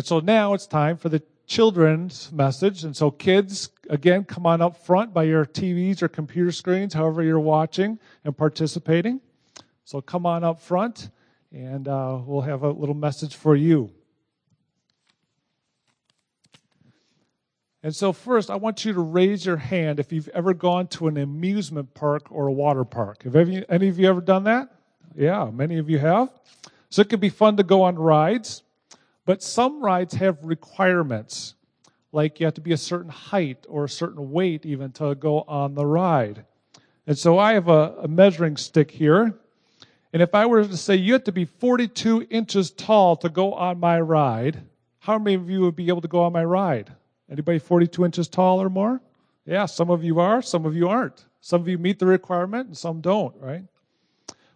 And so now it's time for the children's message. And so, kids, again, come on up front by your TVs or computer screens, however you're watching and participating. So, come on up front, and uh, we'll have a little message for you. And so, first, I want you to raise your hand if you've ever gone to an amusement park or a water park. Have any, any of you ever done that? Yeah, many of you have. So, it can be fun to go on rides. But some rides have requirements, like you have to be a certain height or a certain weight even to go on the ride. And so I have a, a measuring stick here. And if I were to say you have to be 42 inches tall to go on my ride, how many of you would be able to go on my ride? Anybody 42 inches tall or more? Yeah, some of you are, some of you aren't. Some of you meet the requirement and some don't, right?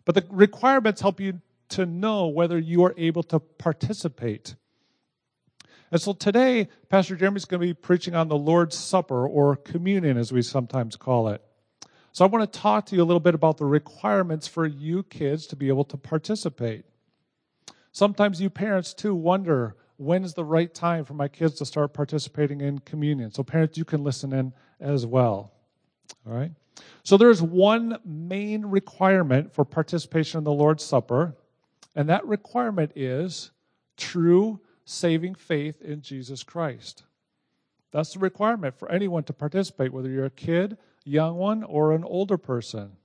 But the requirements help you to know whether you are able to participate. And so today, Pastor Jeremy's going to be preaching on the Lord's Supper or communion, as we sometimes call it. So I want to talk to you a little bit about the requirements for you kids to be able to participate. Sometimes you parents too wonder when is the right time for my kids to start participating in communion. So parents, you can listen in as well. All right. So there is one main requirement for participation in the Lord's Supper, and that requirement is true saving faith in Jesus Christ. That's the requirement for anyone to participate, whether you're a kid, young one, or an older person.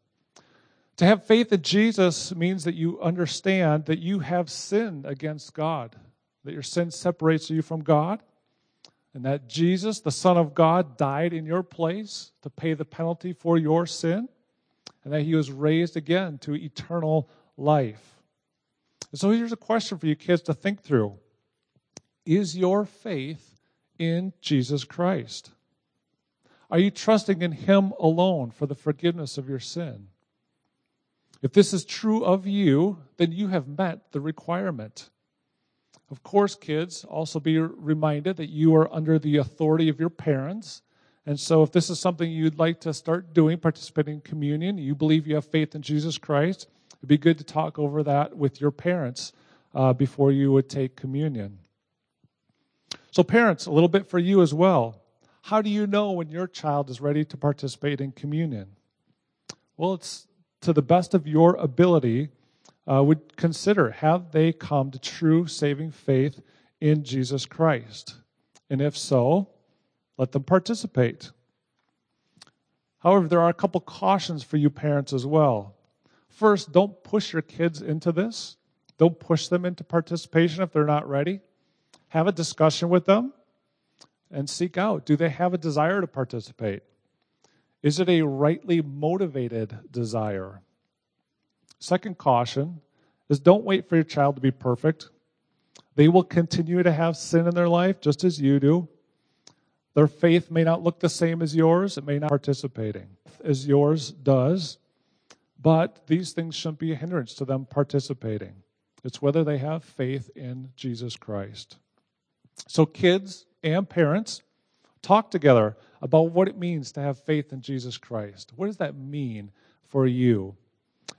To have faith in Jesus means that you understand that you have sinned against God, that your sin separates you from God, and that Jesus, the Son of God, died in your place to pay the penalty for your sin, and that he was raised again to eternal life. And so here's a question for you kids to think through Is your faith in Jesus Christ? Are you trusting in Him alone for the forgiveness of your sin? If this is true of you, then you have met the requirement. Of course, kids, also be reminded that you are under the authority of your parents. And so, if this is something you'd like to start doing, participating in communion, you believe you have faith in Jesus Christ, It'd be good to talk over that with your parents uh, before you would take communion. So, parents, a little bit for you as well. How do you know when your child is ready to participate in communion? Well, it's to the best of your ability, uh, would consider have they come to true saving faith in Jesus Christ? And if so, let them participate. However, there are a couple cautions for you parents as well. First, don't push your kids into this. Don't push them into participation if they're not ready. Have a discussion with them and seek out do they have a desire to participate? Is it a rightly motivated desire? Second caution is don't wait for your child to be perfect. They will continue to have sin in their life just as you do. Their faith may not look the same as yours, it may not be participating as yours does. But these things shouldn't be a hindrance to them participating. It's whether they have faith in Jesus Christ. So, kids and parents, talk together about what it means to have faith in Jesus Christ. What does that mean for you?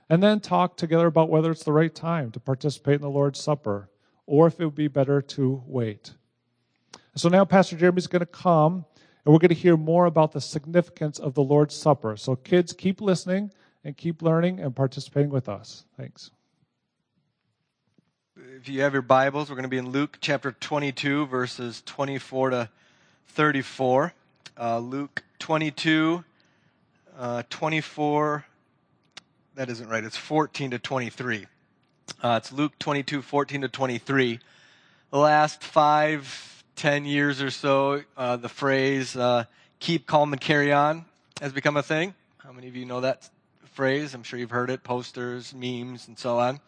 And then talk together about whether it's the right time to participate in the Lord's Supper or if it would be better to wait. So now Pastor Jeremy's going to come and we're going to hear more about the significance of the Lord's Supper. So, kids, keep listening and keep learning and participating with us. Thanks. If you have your Bibles, we're going to be in Luke chapter 22, verses 24 to 34. Uh, Luke 22, uh, 24, that isn't right, it's 14 to 23. Uh, it's Luke 22, 14 to 23. The last five, ten years or so, uh, the phrase uh, keep calm and carry on has become a thing. How many of you know that phrase. I'm sure you've heard it, posters, memes, and so on.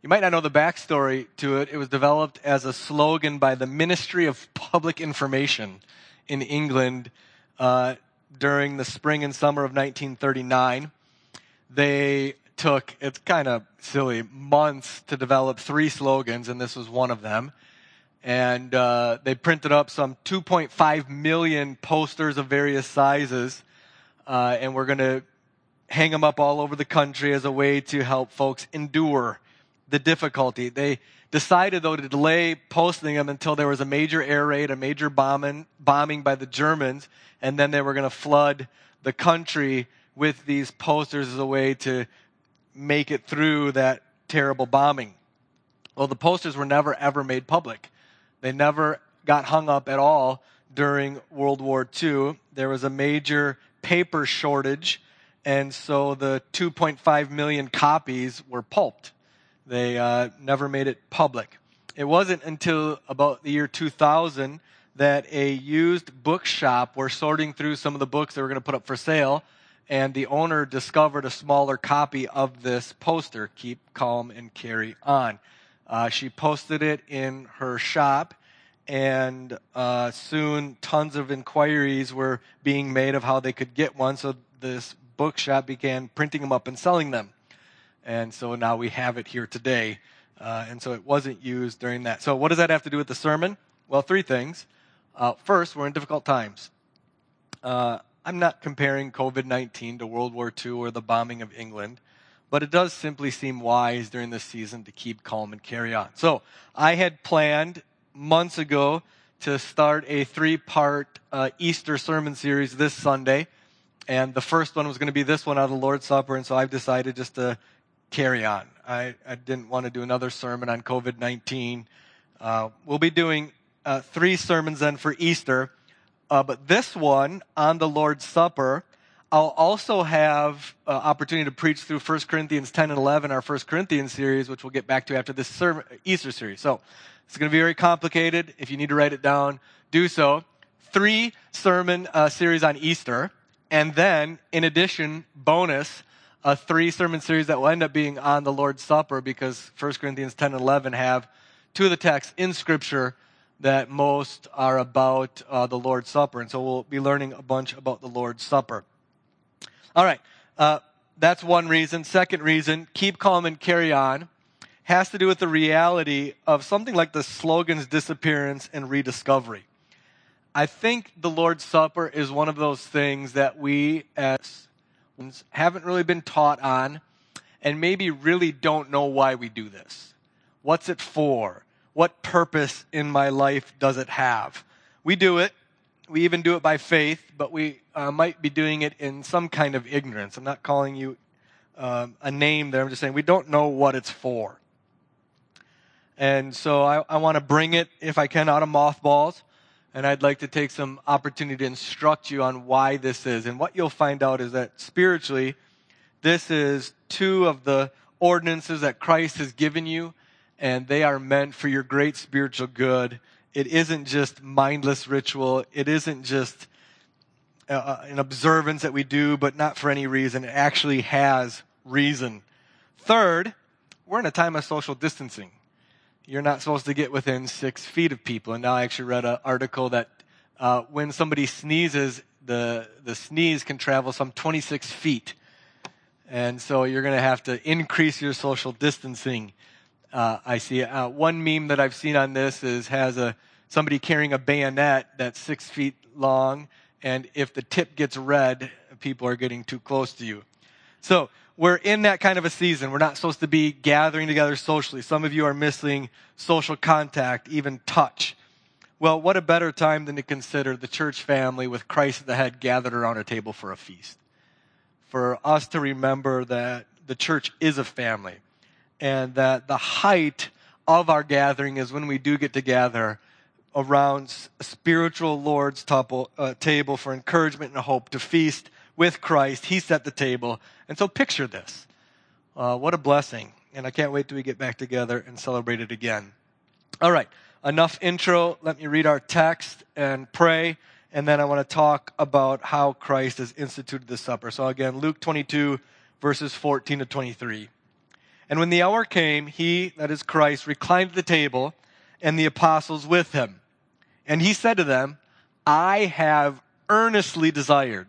You might not know the backstory to it. It was developed as a slogan by the Ministry of Public Information in England uh, during the spring and summer of 1939. They took, it's kind of silly, months to develop three slogans, and this was one of them. And uh, they printed up some 2.5 million posters of various sizes, uh, and we're going to hang them up all over the country as a way to help folks endure the difficulty. They decided, though, to delay posting them until there was a major air raid, a major bombing, bombing by the Germans, and then they were going to flood the country with these posters as a way to make it through that terrible bombing. Well, the posters were never ever made public. They never got hung up at all during World War II. There was a major paper shortage, and so the 2.5 million copies were pulped. They uh, never made it public. It wasn't until about the year 2000 that a used bookshop were sorting through some of the books they were going to put up for sale, and the owner discovered a smaller copy of this poster, Keep Calm and Carry On. Uh, she posted it in her shop, and uh, soon tons of inquiries were being made of how they could get one, so this bookshop began printing them up and selling them. And so now we have it here today. Uh, and so it wasn't used during that. So what does that have to do with the sermon? Well, three things. Uh, first, we're in difficult times. Uh, I'm not comparing COVID 19 to World War II or the bombing of England, but it does simply seem wise during this season to keep calm and carry on. So I had planned months ago to start a three part uh, Easter sermon series this Sunday. And the first one was going to be this one out of the Lord's Supper. And so I've decided just to carry on. I, I didn't want to do another sermon on COVID 19. Uh, we'll be doing uh, three sermons then for Easter, uh, but this one on the Lord's Supper, I'll also have uh, opportunity to preach through 1 Corinthians 10 and 11, our 1 Corinthians series, which we'll get back to after this Easter series. So it's going to be very complicated. If you need to write it down, do so. Three sermon uh, series on Easter, and then in addition, bonus a three sermon series that will end up being on the Lord's Supper because 1 Corinthians 10 and 11 have two of the texts in Scripture that most are about uh, the Lord's Supper. And so we'll be learning a bunch about the Lord's Supper. All right. Uh, that's one reason. Second reason, keep calm and carry on, has to do with the reality of something like the slogan's disappearance and rediscovery. I think the Lord's Supper is one of those things that we as haven't really been taught on, and maybe really don't know why we do this. What's it for? What purpose in my life does it have? We do it. We even do it by faith, but we uh, might be doing it in some kind of ignorance. I'm not calling you um, a name there. I'm just saying we don't know what it's for. And so I, I want to bring it, if I can, out of mothballs and I'd like to take some opportunity to instruct you on why this is. And what you'll find out is that spiritually, this is two of the ordinances that Christ has given you, and they are meant for your great spiritual good. It isn't just mindless ritual. It isn't just uh, uh an observance that we do, but not for any reason. It actually has reason. Third, we're in a time of social distancing you're not supposed to get within six feet of people. And now I actually read an article that uh, when somebody sneezes, the, the sneeze can travel some 26 feet. And so you're going to have to increase your social distancing. Uh, I see uh, one meme that I've seen on this is has a somebody carrying a bayonet that's six feet long, and if the tip gets red, people are getting too close to you. So we're in that kind of a season. We're not supposed to be gathering together socially. Some of you are missing social contact, even touch. Well, what a better time than to consider the church family with Christ at the head gathered around a table for a feast. For us to remember that the church is a family and that the height of our gathering is when we do get together around a spiritual Lord's uh, table for encouragement and hope to feast with Christ. He set the table. And so picture this. Uh, what a blessing. And I can't wait till we get back together and celebrate it again. All right. Enough intro. Let me read our text and pray. And then I want to talk about how Christ has instituted the supper. So again, Luke 22, verses 14 to 23. And when the hour came, he, that is Christ, reclined at the table and the apostles with him. And he said to them, I have earnestly desired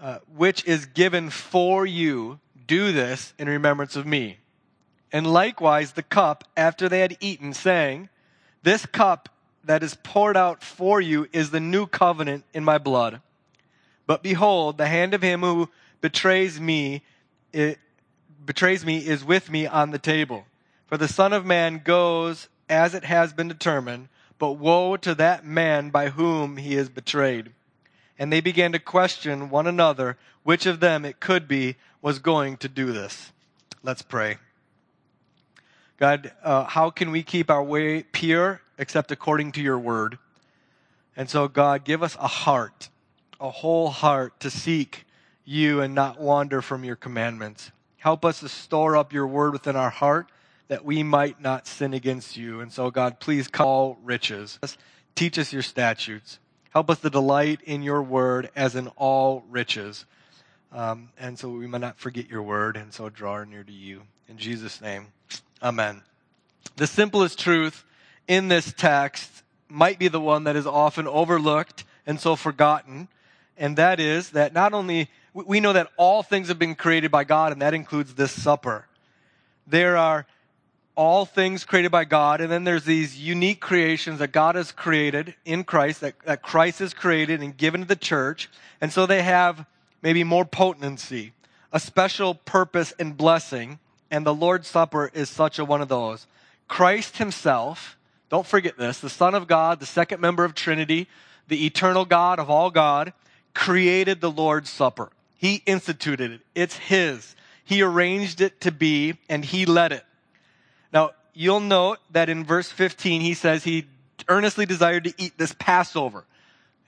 uh, which is given for you. Do this in remembrance of me. And likewise the cup after they had eaten, saying, This cup that is poured out for you is the new covenant in my blood. But behold, the hand of him who betrays me, it, betrays me is with me on the table. For the Son of Man goes as it has been determined, but woe to that man by whom he is betrayed. And they began to question one another which of them it could be was going to do this. Let's pray. God, uh, how can we keep our way pure except according to your word? And so, God, give us a heart, a whole heart to seek you and not wander from your commandments. Help us to store up your word within our heart that we might not sin against you. And so, God, please call riches. Teach us your statutes. Help us to delight in your word as in all riches. Um, and so we might not forget your word and so draw near to you. In Jesus' name. Amen. The simplest truth in this text might be the one that is often overlooked and so forgotten, and that is that not only we know that all things have been created by God, and that includes this supper. There are all things created by God, and then there's these unique creations that God has created in Christ, that, that Christ has created and given to the church, and so they have maybe more potency, a special purpose and blessing and the Lord's Supper is such a one of those. Christ himself, don't forget this, the Son of God, the second member of Trinity, the eternal God of all God, created the Lord's Supper. He instituted it. It's his. He arranged it to be and he led it. Now, you'll note that in verse 15, he says he earnestly desired to eat this Passover.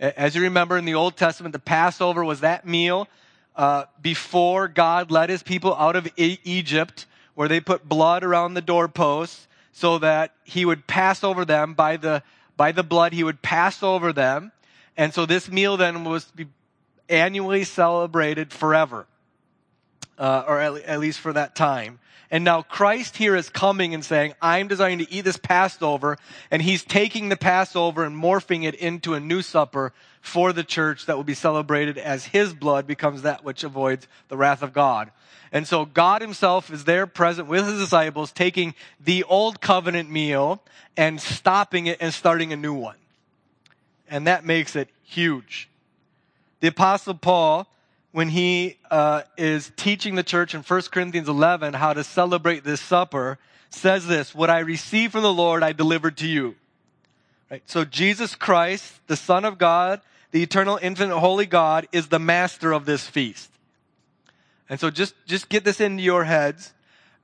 As you remember in the Old Testament, the Passover was that meal uh, before God led his people out of e- Egypt where they put blood around the doorposts so that he would pass over them by the by the blood he would pass over them and so this meal then was to be annually celebrated forever uh, or at, at least for that time and now Christ here is coming and saying, I'm desiring to eat this Passover, and he's taking the Passover and morphing it into a new supper for the church that will be celebrated as his blood becomes that which avoids the wrath of God. And so God himself is there present with his disciples, taking the old covenant meal and stopping it and starting a new one. And that makes it huge. The apostle Paul, when he uh, is teaching the church in 1 Corinthians 11 how to celebrate this supper, says this, what I received from the Lord, I delivered to you. Right? So Jesus Christ, the Son of God, the eternal, infinite, holy God, is the master of this feast. And so just, just get this into your heads.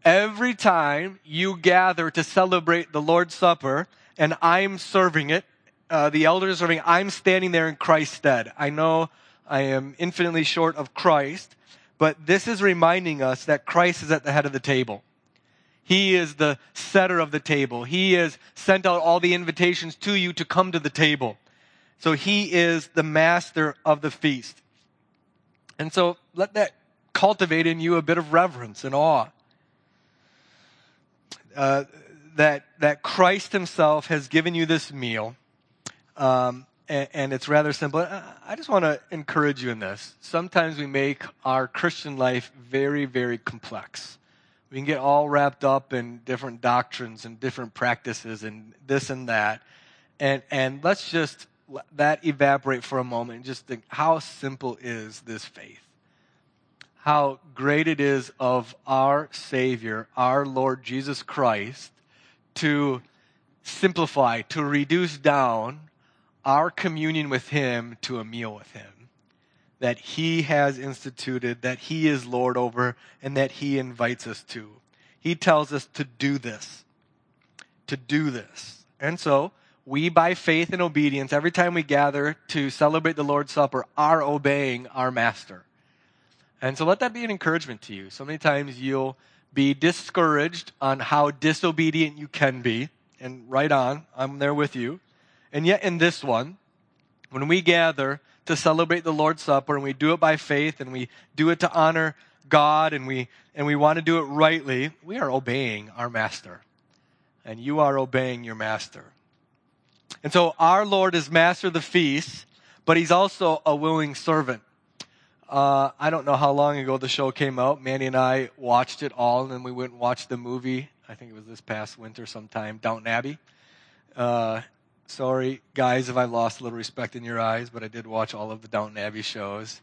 Every time you gather to celebrate the Lord's Supper and I'm serving it, uh, the elders are serving, I'm standing there in Christ's stead. I know I am infinitely short of Christ, but this is reminding us that Christ is at the head of the table. He is the setter of the table. He has sent out all the invitations to you to come to the table. So he is the master of the feast. And so let that cultivate in you a bit of reverence and awe. Uh, that, that Christ himself has given you this meal. Um, and, it's rather simple. Uh, I just want to encourage you in this. Sometimes we make our Christian life very, very complex. We can get all wrapped up in different doctrines and different practices and this and that. And, and let's just let that evaporate for a moment and just think how simple is this faith? how great it is of our Savior, our Lord Jesus Christ, to simplify, to reduce down our communion with Him to a meal with Him. That He has instituted, that He is Lord over, and that He invites us to. He tells us to do this. To do this. And so, we, by faith and obedience, every time we gather to celebrate the Lord's Supper, are obeying our Master. And so let that be an encouragement to you. So many times you'll be discouraged on how disobedient you can be. And right on, I'm there with you. And yet in this one, when we gather to celebrate the Lord's Supper and we do it by faith and we do it to honor God and we, and we want to do it rightly, we are obeying our master. And you are obeying your master. And so our Lord is master of the feast, but he's also a willing servant. Uh, I don't know how long ago the show came out. Manny and I watched it all, and then we went and watched the movie. I think it was this past winter sometime, Downton Abbey. Uh, sorry, guys, if I lost a little respect in your eyes, but I did watch all of the Downton Abbey shows.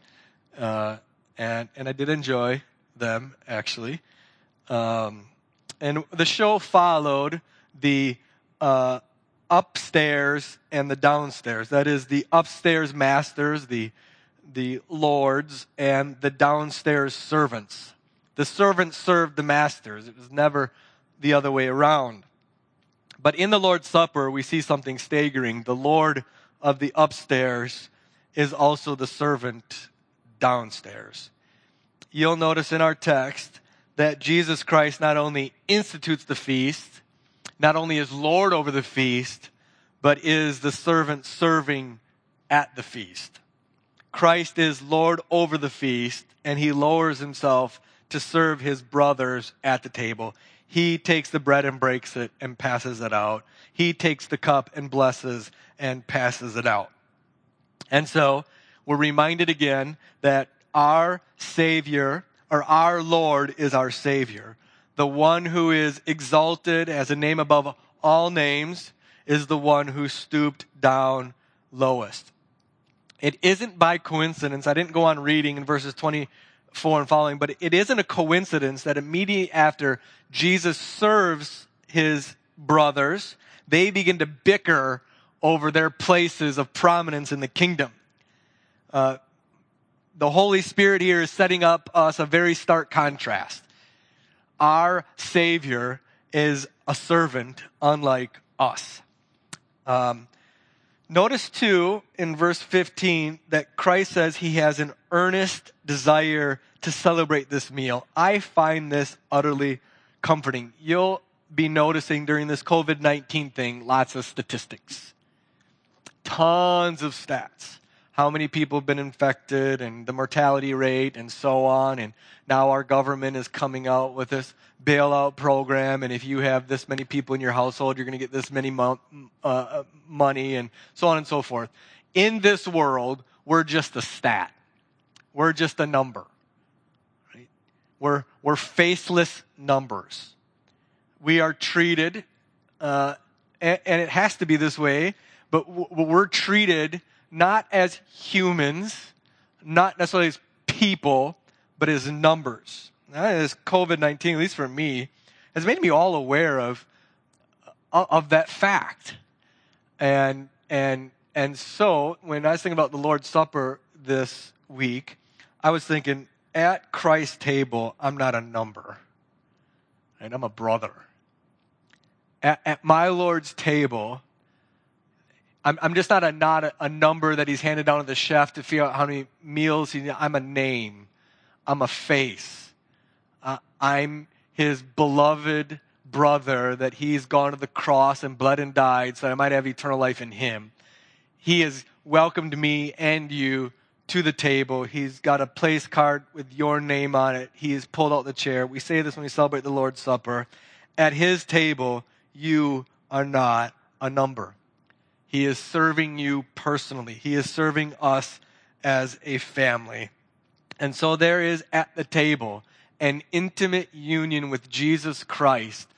Uh, and, and I did enjoy them, actually. Um, and the show followed the uh, upstairs and the downstairs. That is, the upstairs masters, the, the lords, and the downstairs servants. The servants served the masters. It was never the other way around. But in the Lord's Supper, we see something staggering. The Lord of the upstairs is also the servant downstairs. You'll notice in our text that Jesus Christ not only institutes the feast, not only is Lord over the feast, but is the servant serving at the feast. Christ is Lord over the feast, and he lowers himself to serve his brothers at the table. He takes the bread and breaks it and passes it out. He takes the cup and blesses and passes it out. And so we're reminded again that our Savior or our Lord is our Savior. The one who is exalted as a name above all names is the one who stooped down lowest. It isn't by coincidence. I didn't go on reading in verses 24 and following, but it isn't a coincidence that immediately after Jesus serves his brothers, they begin to bicker over their places of prominence in the kingdom. Uh, the Holy Spirit here is setting up us a very stark contrast our Savior is a servant unlike us. Um, notice too in verse 15 that Christ says he has an earnest desire to celebrate this meal. I find this utterly comforting. You'll be noticing during this COVID 19 thing lots of statistics, tons of stats how many people have been infected and the mortality rate and so on. And now our government is coming out with this bailout program. And if you have this many people in your household, you're going to get this many mo- uh, uh, money and so on and so forth. In this world, we're just a stat. We're just a number. Right? We're, we're faceless numbers. We are treated, uh, and, and, it has to be this way, but w- we're treated not as humans, not necessarily as people, but as numbers. As COVID 19, at least for me, has made me all aware of, uh, of that fact. And, and, and so when I was thinking about the Lord's Supper this week, I was thinking, at Christ's table, I'm not a number, and I'm a brother. At, at my Lord's table, I'm, I'm just not a not a, a, number that he's handed down to the chef to figure out how many meals he. I'm a name. I'm a face. Uh, I'm his beloved brother that he's gone to the cross and bled and died so that I might have eternal life in him. He has welcomed me and you to the table. He's got a place card with your name on it. He has pulled out the chair. We say this when we celebrate the Lord's Supper. At his table, you are not a number. He is serving you personally. He is serving us as a family. And so there is at the table an intimate union with Jesus Christ,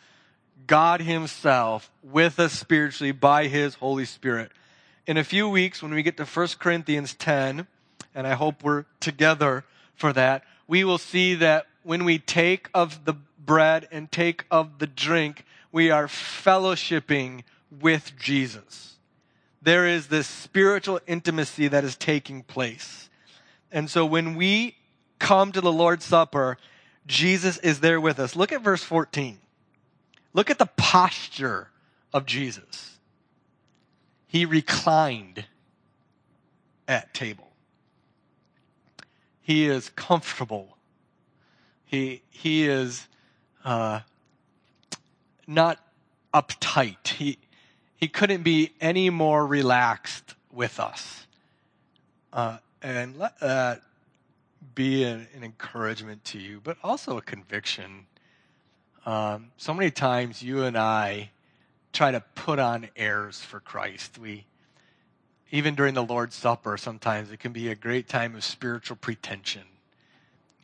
God Himself, with us spiritually by His Holy Spirit. In a few weeks, when we get to 1 Corinthians 10, and I hope we're together for that, we will see that when we take of the bread and take of the drink, we are fellowshipping with Jesus there is this spiritual intimacy that is taking place. And so when we come to the Lord's Supper, Jesus is there with us. Look at verse 14. Look at the posture of Jesus. He reclined at table. He is comfortable. He, he is uh, not uptight. He, he couldn't be any more relaxed with us. Uh, and let uh, be an, an encouragement to you, but also a conviction. Um, so many times you and I try to put on airs for Christ. We, even during the Lord's Supper, sometimes it can be a great time of spiritual pretension.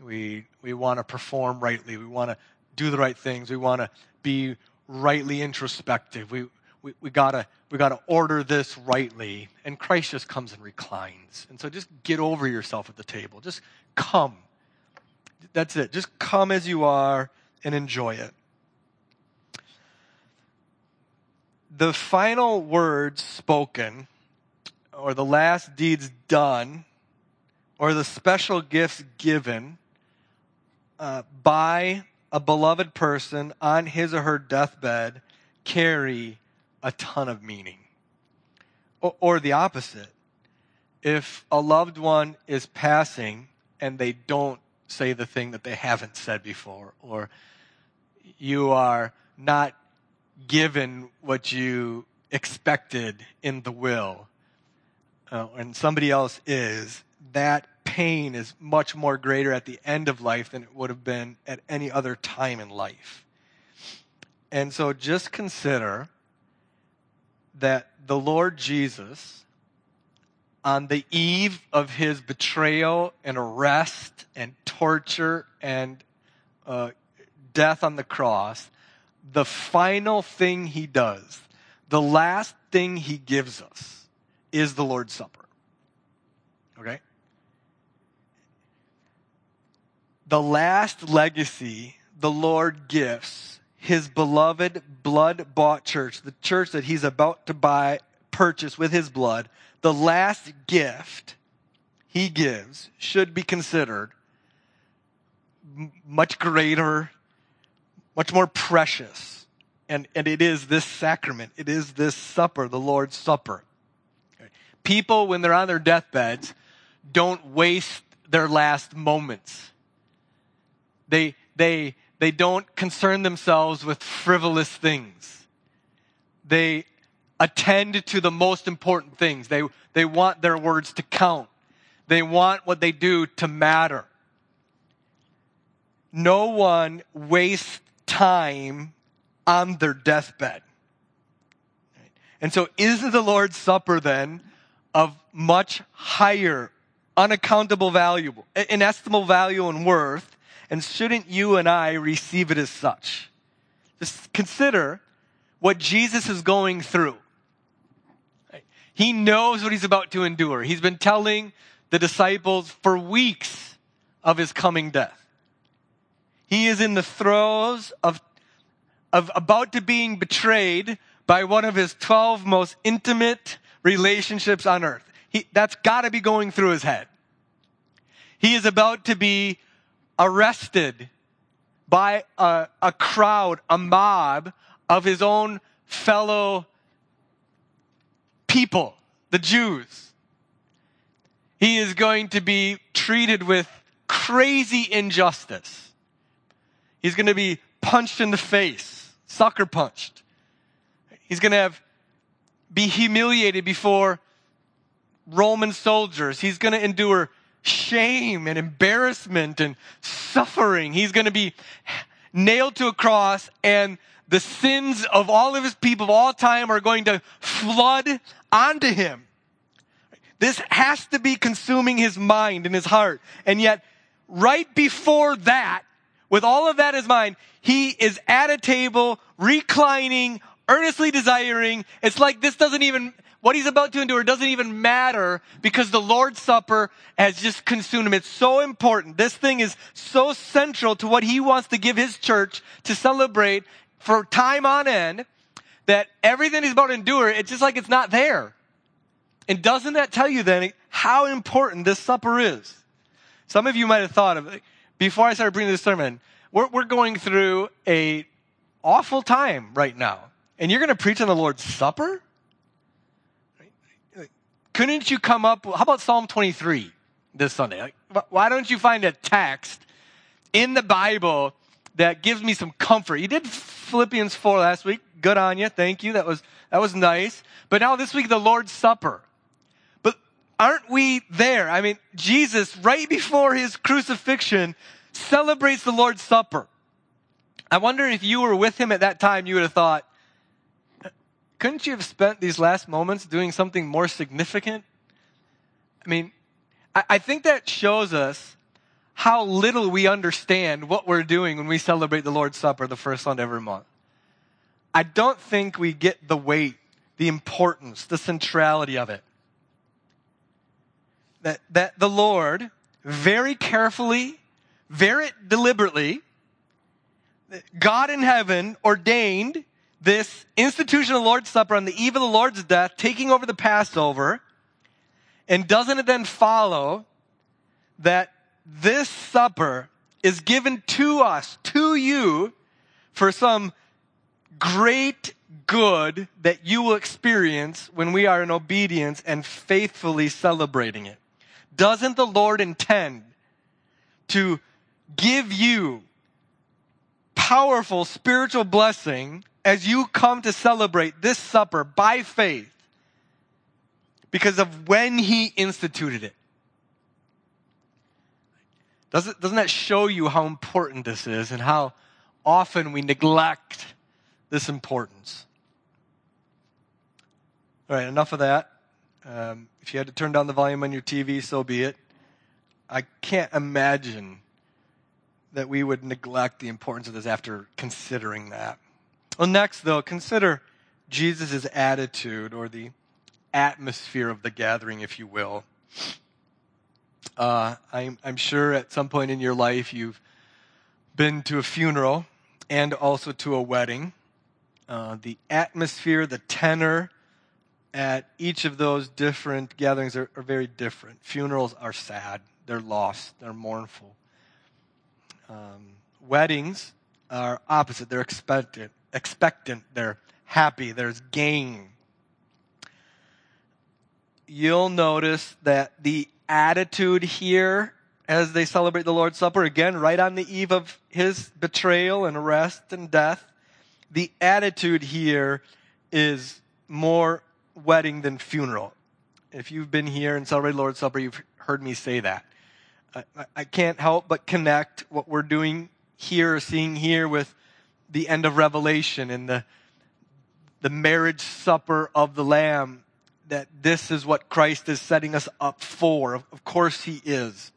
We, we want to perform rightly. We want to do the right things. We want to be rightly introspective. We, we, we gotta we gotta order this rightly. And Christ just comes and reclines. And so just get over yourself at the table. Just come. That's it. Just come as you are and enjoy it. The final words spoken, or the last deeds done, or the special gifts given uh, by a beloved person on his or her deathbed carry a ton of meaning. Or, or the opposite. If a loved one is passing and they don't say the thing that they haven't said before, or you are not given what you expected in the will, uh, and somebody else is, that pain is much more greater at the end of life than it would have been at any other time in life. And so just consider that the Lord Jesus, on the eve of his betrayal and arrest and torture and uh, death on the cross, the final thing he does, the last thing he gives us, is the Lord's Supper. Okay? The last legacy the Lord gives his beloved blood bought church, the church that he's about to buy, purchase with his blood, the last gift he gives should be considered much greater, much more precious. And, and it is this sacrament. It is this supper, the Lord's Supper. People, when they're on their deathbeds, don't waste their last moments. They, they, they don't concern themselves with frivolous things. They attend to the most important things. They, they want their words to count. They want what they do to matter. No one wastes time on their deathbed. And so, isn't the Lord's Supper then of much higher, unaccountable value, inestimable value and worth and shouldn't you and I receive it as such? Just consider what Jesus is going through. He knows what he's about to endure. He's been telling the disciples for weeks of his coming death. He is in the throes of, of about to being betrayed by one of his 12 most intimate relationships on earth. He, that's got to be going through his head. He is about to be arrested by a, a crowd, a mob of his own fellow people, the Jews. He is going to be treated with crazy injustice. He's going to be punched in the face, sucker punched. He's going to have be humiliated before Roman soldiers. He's going to endure shame and embarrassment and suffering. He's going to be nailed to a cross and the sins of all of his people of all time are going to flood onto him. This has to be consuming his mind and his heart. And yet, right before that, with all of that in mind, he is at a table, reclining, earnestly desiring. It's like this doesn't even what he's about to endure doesn't even matter because the Lord's Supper has just consumed him. It's so important. This thing is so central to what he wants to give his church to celebrate for time on end that everything he's about to endure, it's just like it's not there. And doesn't that tell you then how important this supper is? Some of you might have thought of it before I started bringing this sermon. We're, we're going through a awful time right now. And you're going to preach on the Lord's Supper? Couldn't you come up, how about Psalm 23 this Sunday? why don't you find a text in the Bible that gives me some comfort? You did Philippians 4 last week. Good on you. Thank you. That was, that was nice. But now this week, the Lord's Supper. But aren't we there? I mean, Jesus, right before his crucifixion, celebrates the Lord's Supper. I wonder if you were with him at that time, you would have thought, couldn't you have spent these last moments doing something more significant? I mean, I, I think that shows us how little we understand what we're doing when we celebrate the Lord's Supper the first Sunday of every month. I don't think we get the weight, the importance, the centrality of it. That, that the Lord very carefully, very deliberately, God in heaven ordained this institution of the Lord's Supper on the eve of the Lord's death, taking over the Passover. And doesn't it then follow that this supper is given to us, to you, for some great good that you will experience when we are in obedience and faithfully celebrating it? Doesn't the Lord intend to give you powerful spiritual blessing as you come to celebrate this supper by faith because of when he instituted it. Doesn't, doesn't that show you how important this is and how often we neglect this importance? All right, enough of that. Um, if you had to turn down the volume on your TV, so be it. I can't imagine that we would neglect the importance of this after considering that. Well, next, though, consider Jesus' attitude or the atmosphere of the gathering, if you will. Uh, I'm, I'm sure at some point in your life you've been to a funeral and also to a wedding. Uh, the atmosphere, the tenor at each of those different gatherings are, are very different. Funerals are sad, they're lost, they're mournful. Um, weddings are opposite. They're expectant, expectant. They're happy. There's gain. You'll notice that the attitude here as they celebrate the Lord's Supper, again, right on the eve of his betrayal and arrest and death, the attitude here is more wedding than funeral. If you've been here and celebrated Lord's Supper, you've heard me say that. I, I can't help but connect what we're doing here, seeing here with the end of Revelation and the, the marriage supper of the Lamb, that this is what Christ is setting us up for. Of, course, He is.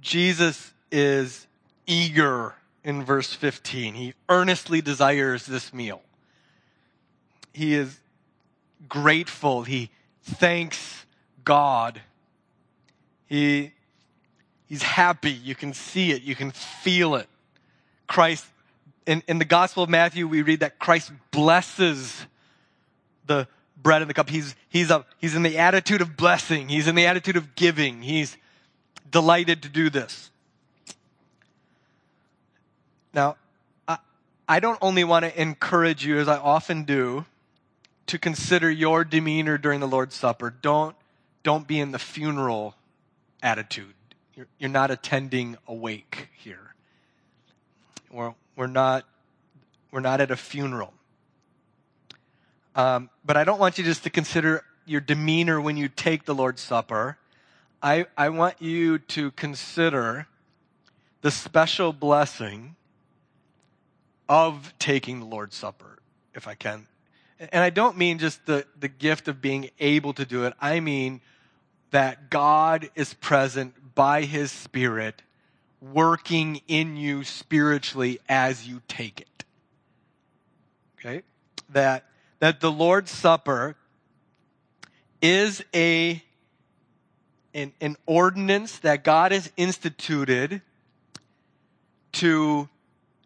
Jesus is eager in verse 15. He earnestly desires this meal. He is grateful. He thanks God he, he's happy. You can see it. You can feel it. Christ, in, in the Gospel of Matthew, we read that Christ blesses the bread and the cup. He's, he's, a, he's in the attitude of blessing. He's in the attitude of giving. He's delighted to do this. Now, I, I don't only want to encourage you, as I often do, to consider your demeanor during the Lord's Supper. Don't, don't be in the funeral attitude. You're, you're not attending a wake here. We're, we're, not, we're not at a funeral. Um, but I don't want you just to consider your demeanor when you take the Lord's Supper. I, I want you to consider the special blessing of taking the Lord's Supper, if I can. And I don't mean just the, the gift of being able to do it. I mean that God is present by his Spirit, working in you spiritually as you take it. Okay? That, that the Lord's Supper is a, an, an ordinance that God has instituted to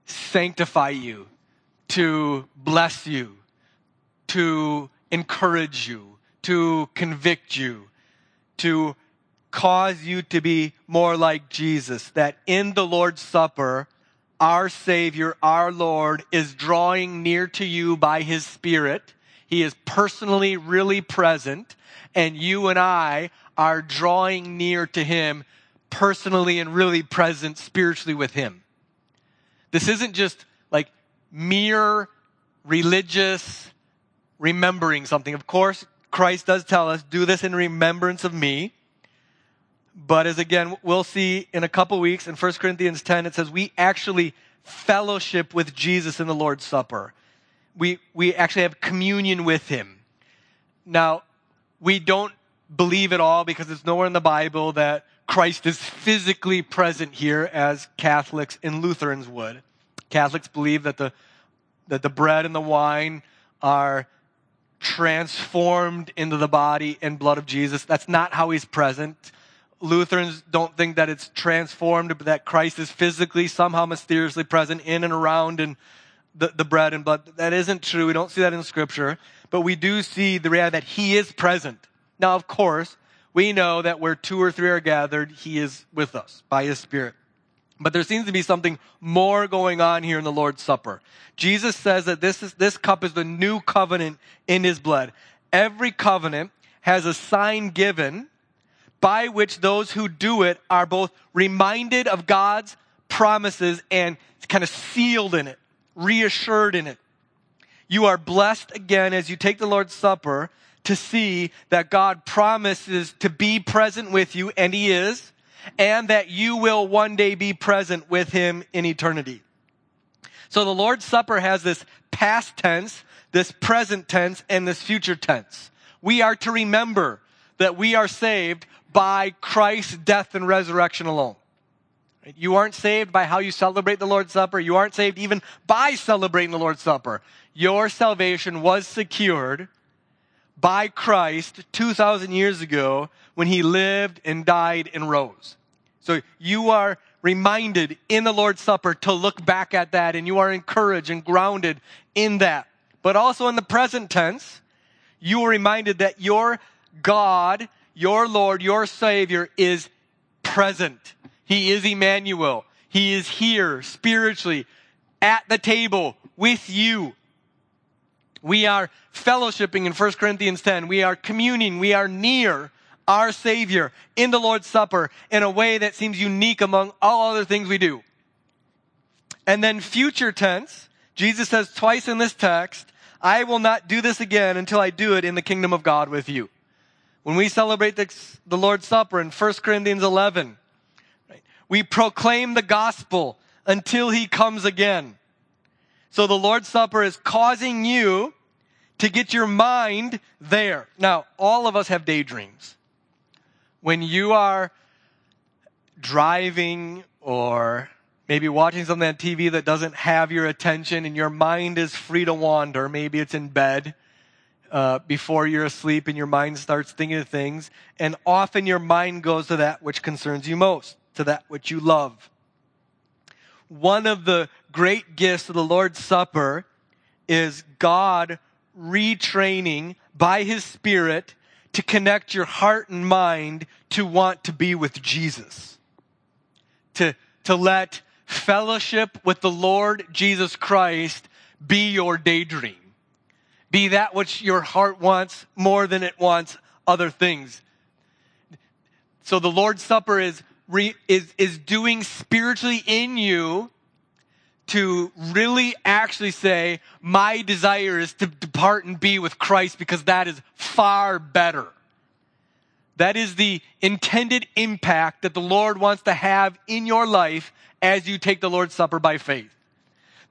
sanctify you, to bless you, to encourage you, to convict you, to cause you to be more like Jesus. That in the Lord's Supper, our Savior, our Lord, is drawing near to you by His Spirit. He is personally really present, and you and I are drawing near to Him personally and really present spiritually with Him. This isn't just like mere religious remembering something. Of course, Christ does tell us, do this in remembrance of me. But as again, we'll see in a couple weeks in 1 Corinthians 10, it says we actually fellowship with Jesus in the Lord's Supper. We, we actually have communion with him. Now, we don't believe at all because it's nowhere in the Bible that Christ is physically present here as Catholics and Lutherans would. Catholics believe that the, that the bread and the wine are transformed into the body and blood of Jesus. That's not how he's present. Lutherans don't think that it's transformed, but that Christ is physically somehow mysteriously present in and around in the, the bread and blood. That isn't true. We don't see that in scripture, but we do see the reality that he is present. Now, of course, we know that where two or three are gathered, he is with us by his spirit. But there seems to be something more going on here in the Lord's Supper. Jesus says that this is, this cup is the new covenant in his blood. Every covenant has a sign given by which those who do it are both reminded of God's promises and kind of sealed in it, reassured in it. You are blessed again as you take the Lord's Supper to see that God promises to be present with you, and He is, and that you will one day be present with Him in eternity. So the Lord's Supper has this past tense, this present tense, and this future tense. We are to remember that we are saved by Christ's death and resurrection alone. You aren't saved by how you celebrate the Lord's Supper. You aren't saved even by celebrating the Lord's Supper. Your salvation was secured by Christ 2,000 years ago when he lived and died and rose. So you are reminded in the Lord's Supper to look back at that and you are encouraged and grounded in that. But also in the present tense, you are reminded that your God your Lord, your Savior is present. He is Emmanuel. He is here spiritually at the table with you. We are fellowshipping in 1 Corinthians 10. We are communing. We are near our Savior in the Lord's Supper in a way that seems unique among all other things we do. And then future tense, Jesus says twice in this text, I will not do this again until I do it in the kingdom of God with you. When we celebrate the, the Lord's Supper in 1 Corinthians 11, right, we proclaim the gospel until he comes again. So the Lord's Supper is causing you to get your mind there. Now, all of us have daydreams. When you are driving or maybe watching something on TV that doesn't have your attention and your mind is free to wander, maybe it's in bed uh, before you're asleep and your mind starts thinking of things. And often your mind goes to that which concerns you most, to that which you love. One of the great gifts of the Lord's Supper is God retraining by His Spirit to connect your heart and mind to want to be with Jesus. To, to let fellowship with the Lord Jesus Christ be your daydream be that which your heart wants more than it wants other things. So the Lord's Supper is, re, is, is doing spiritually in you to really actually say, my desire is to depart and be with Christ because that is far better. That is the intended impact that the Lord wants to have in your life as you take the Lord's Supper by faith.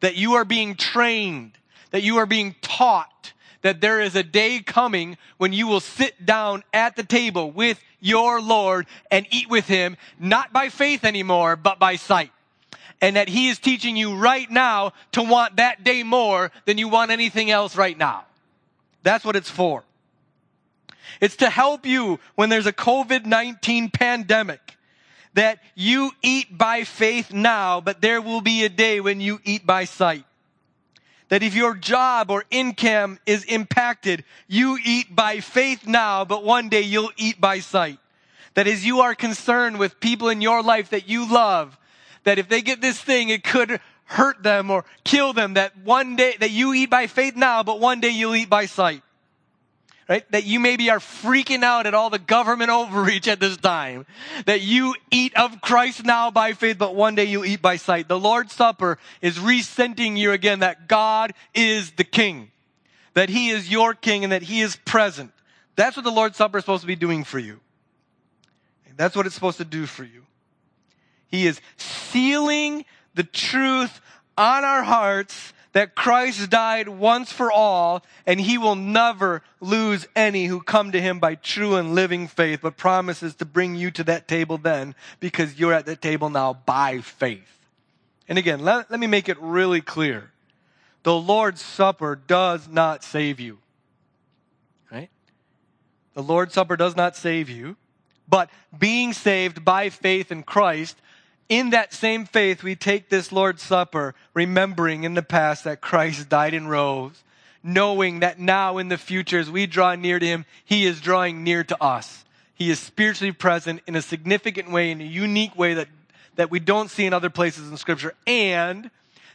That you are being trained that you are being taught that there is a day coming when you will sit down at the table with your Lord and eat with him, not by faith anymore, but by sight. And that he is teaching you right now to want that day more than you want anything else right now. That's what it's for. It's to help you when there's a COVID-19 pandemic that you eat by faith now, but there will be a day when you eat by sight that if your job or income is impacted, you eat by faith now, but one day you'll eat by sight. That as you are concerned with people in your life that you love, that if they get this thing, it could hurt them or kill them, that one day, that you eat by faith now, but one day you'll eat by sight right? That you maybe are freaking out at all the government overreach at this time. That you eat of Christ now by faith, but one day you eat by sight. The Lord's Supper is resenting you again that God is the King. That He is your King and that He is present. That's what the Lord's Supper is supposed to be doing for you. That's what it's supposed to do for you. He is sealing the truth on our hearts that Christ died once for all, and he will never lose any who come to him by true and living faith, but promises to bring you to that table then because you're at that table now by faith. And again, let, let me make it really clear. The Lord's Supper does not save you. Right? The Lord's Supper does not save you, but being saved by faith in Christ in that same faith, we take this Lord's Supper, remembering in the past that Christ died and rose, knowing that now in the future, as we draw near to Him, He is drawing near to us. He is spiritually present in a significant way, in a unique way that, that we don't see in other places in Scripture, and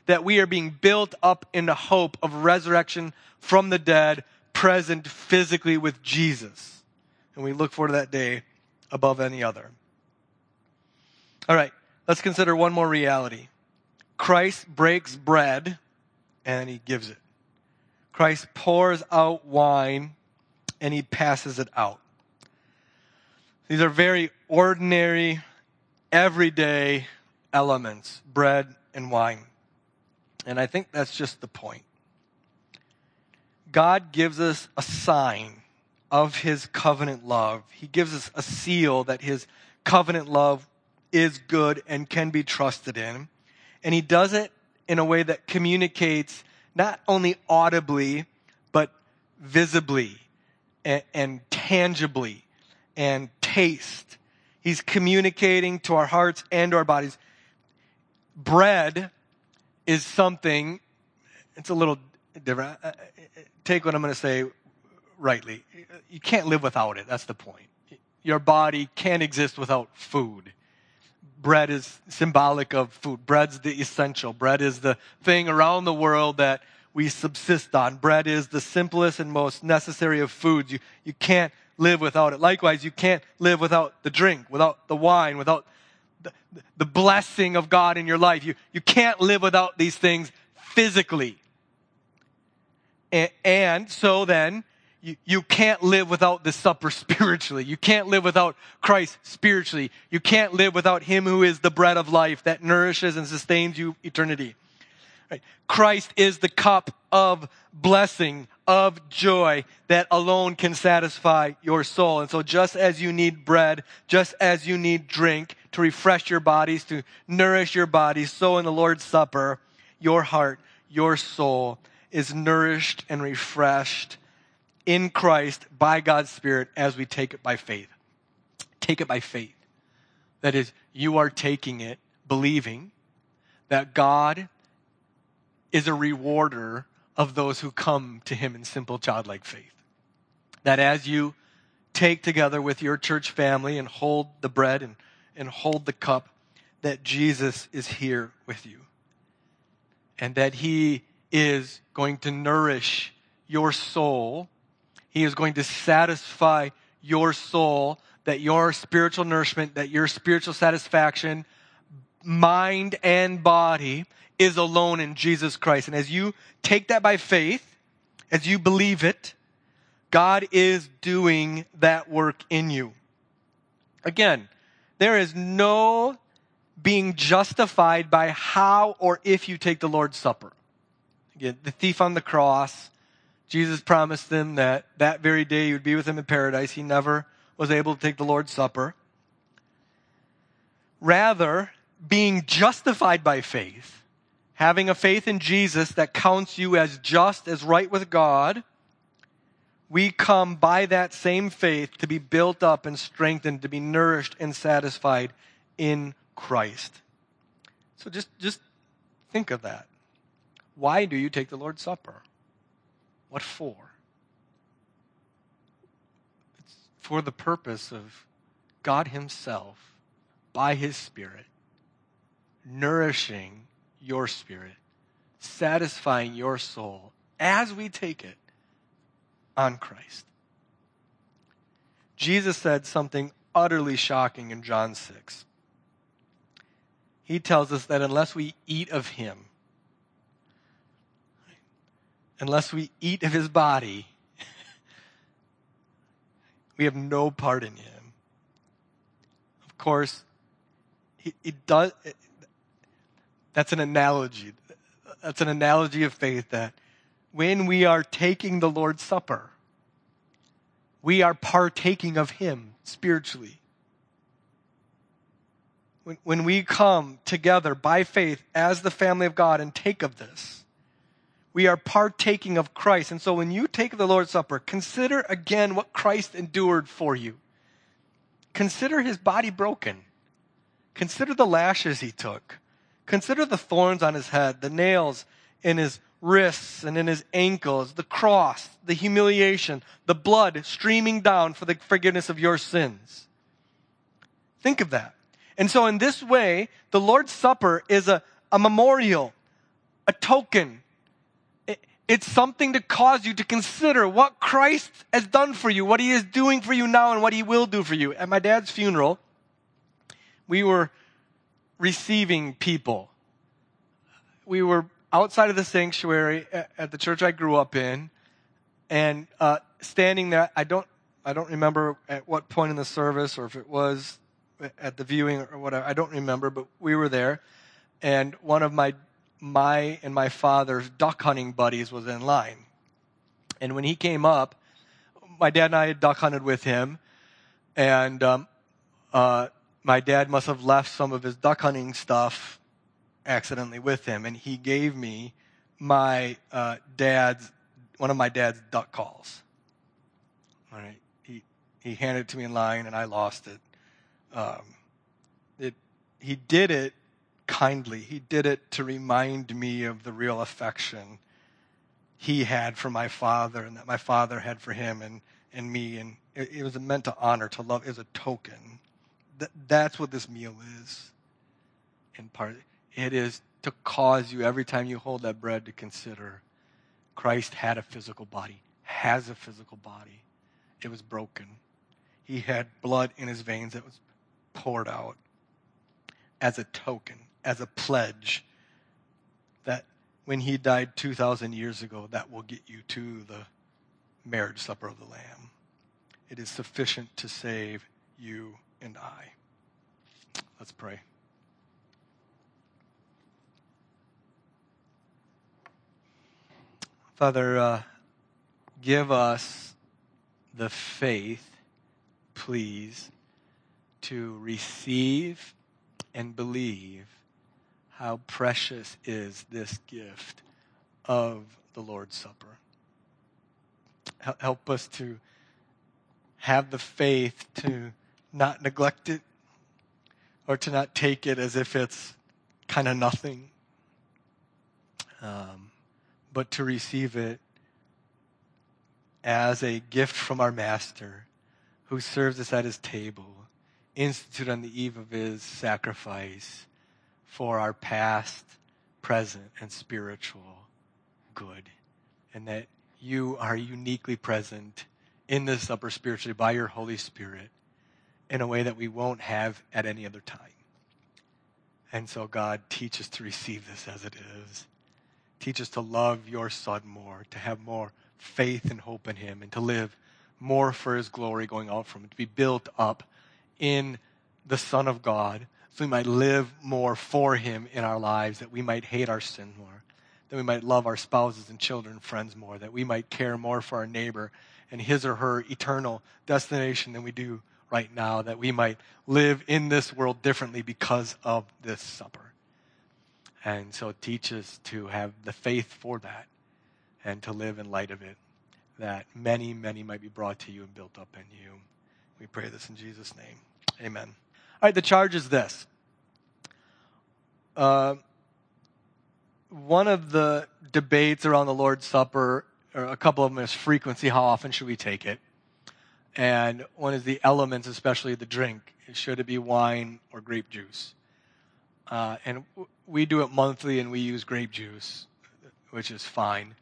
that we are being built up in the hope of resurrection from the dead, present physically with Jesus. And we look forward to that day above any other. All right. Let's consider one more reality. Christ breaks bread and he gives it. Christ pours out wine and he passes it out. These are very ordinary, everyday elements bread and wine. And I think that's just the point. God gives us a sign of his covenant love. He gives us a seal that his covenant love is good and can be trusted in. And he does it in a way that communicates not only audibly, but visibly and, and tangibly and taste. He's communicating to our hearts and our bodies. Bread is something, it's a little different. Take what I'm going to say rightly. You can't live without it. That's the point. Your body can't exist without food bread is symbolic of food. Bread's the essential. Bread is the thing around the world that we subsist on. Bread is the simplest and most necessary of foods. You, you can't live without it. Likewise, you can't live without the drink, without the wine, without the, the blessing of God in your life. You, you can't live without these things physically. And, and so then, you, you can't live without the supper spiritually. You can't live without Christ spiritually. You can't live without Him who is the bread of life that nourishes and sustains you eternity. Right. Christ is the cup of blessing, of joy that alone can satisfy your soul. And so just as you need bread, just as you need drink to refresh your bodies, to nourish your bodies, so in the Lord's Supper, your heart, your soul is nourished and refreshed in Christ by God's Spirit as we take it by faith. Take it by faith. That is, you are taking it believing that God is a rewarder of those who come to Him in simple childlike faith. That as you take together with your church family and hold the bread and, and hold the cup, that Jesus is here with you. And that He is going to nourish your soul he is going to satisfy your soul, that your spiritual nourishment, that your spiritual satisfaction, mind and body, is alone in Jesus Christ. And as you take that by faith, as you believe it, God is doing that work in you. Again, there is no being justified by how or if you take the Lord's Supper. Again, the thief on the cross, Jesus promised them that that very day he would be with them in paradise. He never was able to take the Lord's Supper. Rather, being justified by faith, having a faith in Jesus that counts you as just, as right with God, we come by that same faith to be built up and strengthened, to be nourished and satisfied in Christ. So just, just think of that. Why do you take the Lord's Supper? What for? It's for the purpose of God Himself, by His Spirit, nourishing your spirit, satisfying your soul as we take it on Christ. Jesus said something utterly shocking in John 6. He tells us that unless we eat of Him, unless we eat of his body, We have no part in him. Of course, he, he does. That's an analogy. That's an analogy of faith that when we are taking the Lord's Supper, we are partaking of Him spiritually. When, when we come together by faith as the family of God and take of this, we are partaking of Christ. And so when you take the Lord's Supper, consider again what Christ endured for you. Consider his body broken. Consider the lashes he took. Consider the thorns on his head, the nails in his wrists and in his ankles, the cross, the humiliation, the blood streaming down for the forgiveness of your sins. Think of that. And so, in this way, the Lord's Supper is a, a memorial, a token, it's something to cause you to consider what Christ has done for you, what he is doing for you now, and what he will do for you. At my dad's funeral, we were receiving people. We were outside of the sanctuary at, the church I grew up in, and uh, standing there. I don't, I don't remember at what point in the service, or if it was at the viewing or whatever. I don't remember, but we were there, and one of my my and my father's duck hunting buddies was in line. And when he came up, my dad and I had duck hunted with him, and um, uh, my dad must have left some of his duck hunting stuff accidentally with him, and he gave me my uh, dad's one of my dad's duck calls. All right, he he handed it to me in line, and I lost it. Um, it he did it kindly. He did it to remind me of the real affection he had for my father and that my father had for him and, and me. And it, it was meant to honor, to love, as a token. Th- that's what this meal is, in part. It is to cause you, every time you hold that bread, to consider Christ had a physical body, has a physical body. It was broken. He had blood in his veins that was poured out as a token as a pledge that when he died 2,000 years ago, that will get you to the marriage supper of the Lamb. It is sufficient to save you and I. Let's pray. Father, uh, give us the faith, please, to receive and believe how precious is this gift of the Lord's Supper. Help us to have the faith to not neglect it or to not take it as if it's kind of nothing, um, but to receive it as a gift from our Master who serves us at his table, instituted on the eve of his sacrifice for our past, present, and spiritual good. And that you are uniquely present in this supper spiritually by your Holy Spirit in a way that we won't have at any other time. And so, God, teach us to receive this as it is. Teach us to love your Son more, to have more faith and hope in Him, and to live more for His glory going out from it, to be built up in the Son of God so we might live more for Him in our lives, that we might hate our sin more, that we might love our spouses and children and friends more, that we might care more for our neighbor and his or her eternal destination than we do right now, that we might live in this world differently because of this supper. And so teach us to have the faith for that and to live in light of it, that many, many might be brought to you and built up in you. We pray this in Jesus' name. Amen. Right, the charge is this. Uh, one of the debates around the Lord's Supper, or a couple of them, is frequency. How often should we take it? And one is the elements, especially the drink. Should it be wine or grape juice? Uh, and we do it monthly and we use grape juice, which is fine.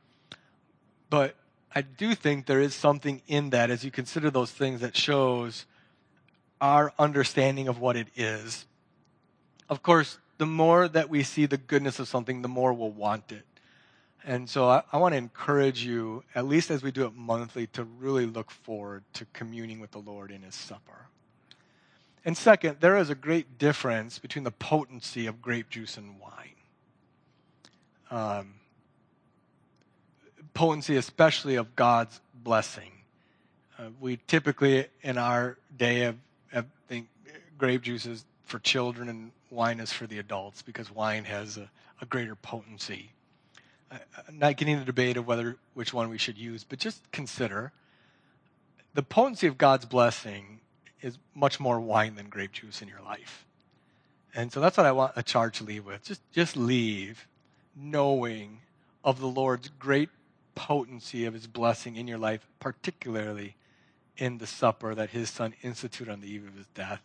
But I do think there is something in that as you consider those things that shows our understanding of what it is. Of course, the more that we see the goodness of something, the more we'll want it. And so I, I want to encourage you, at least as we do it monthly, to really look forward to communing with the Lord in His supper. And second, there is a great difference between the potency of grape juice and wine. Um, potency, especially of God's blessing. Uh, we typically, in our day, have, have think grape juice is for children and wine is for the adults because wine has a, a greater potency. I'm not getting into the debate of whether which one we should use, but just consider the potency of God's blessing is much more wine than grape juice in your life. And so that's what I want a charge to leave with. Just, just leave knowing of the Lord's great potency of his blessing in your life, particularly in the supper that his son instituted on the eve of his death.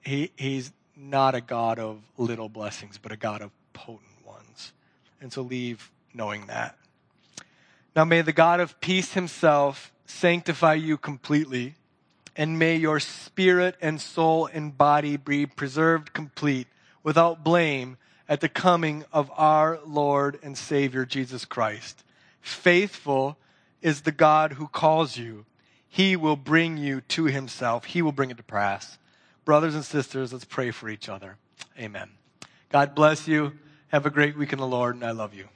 He, he's not a God of little blessings, but a God of potent ones. And so leave knowing that. Now may the God of peace himself sanctify you completely, and may your spirit and soul and body be preserved complete without blame at the coming of our Lord and Savior Jesus Christ. Faithful is the God who calls you. He will bring you to himself. He will bring it to pass. Brothers and sisters, let's pray for each other. Amen. God bless you. Have a great week in the Lord, and I love you.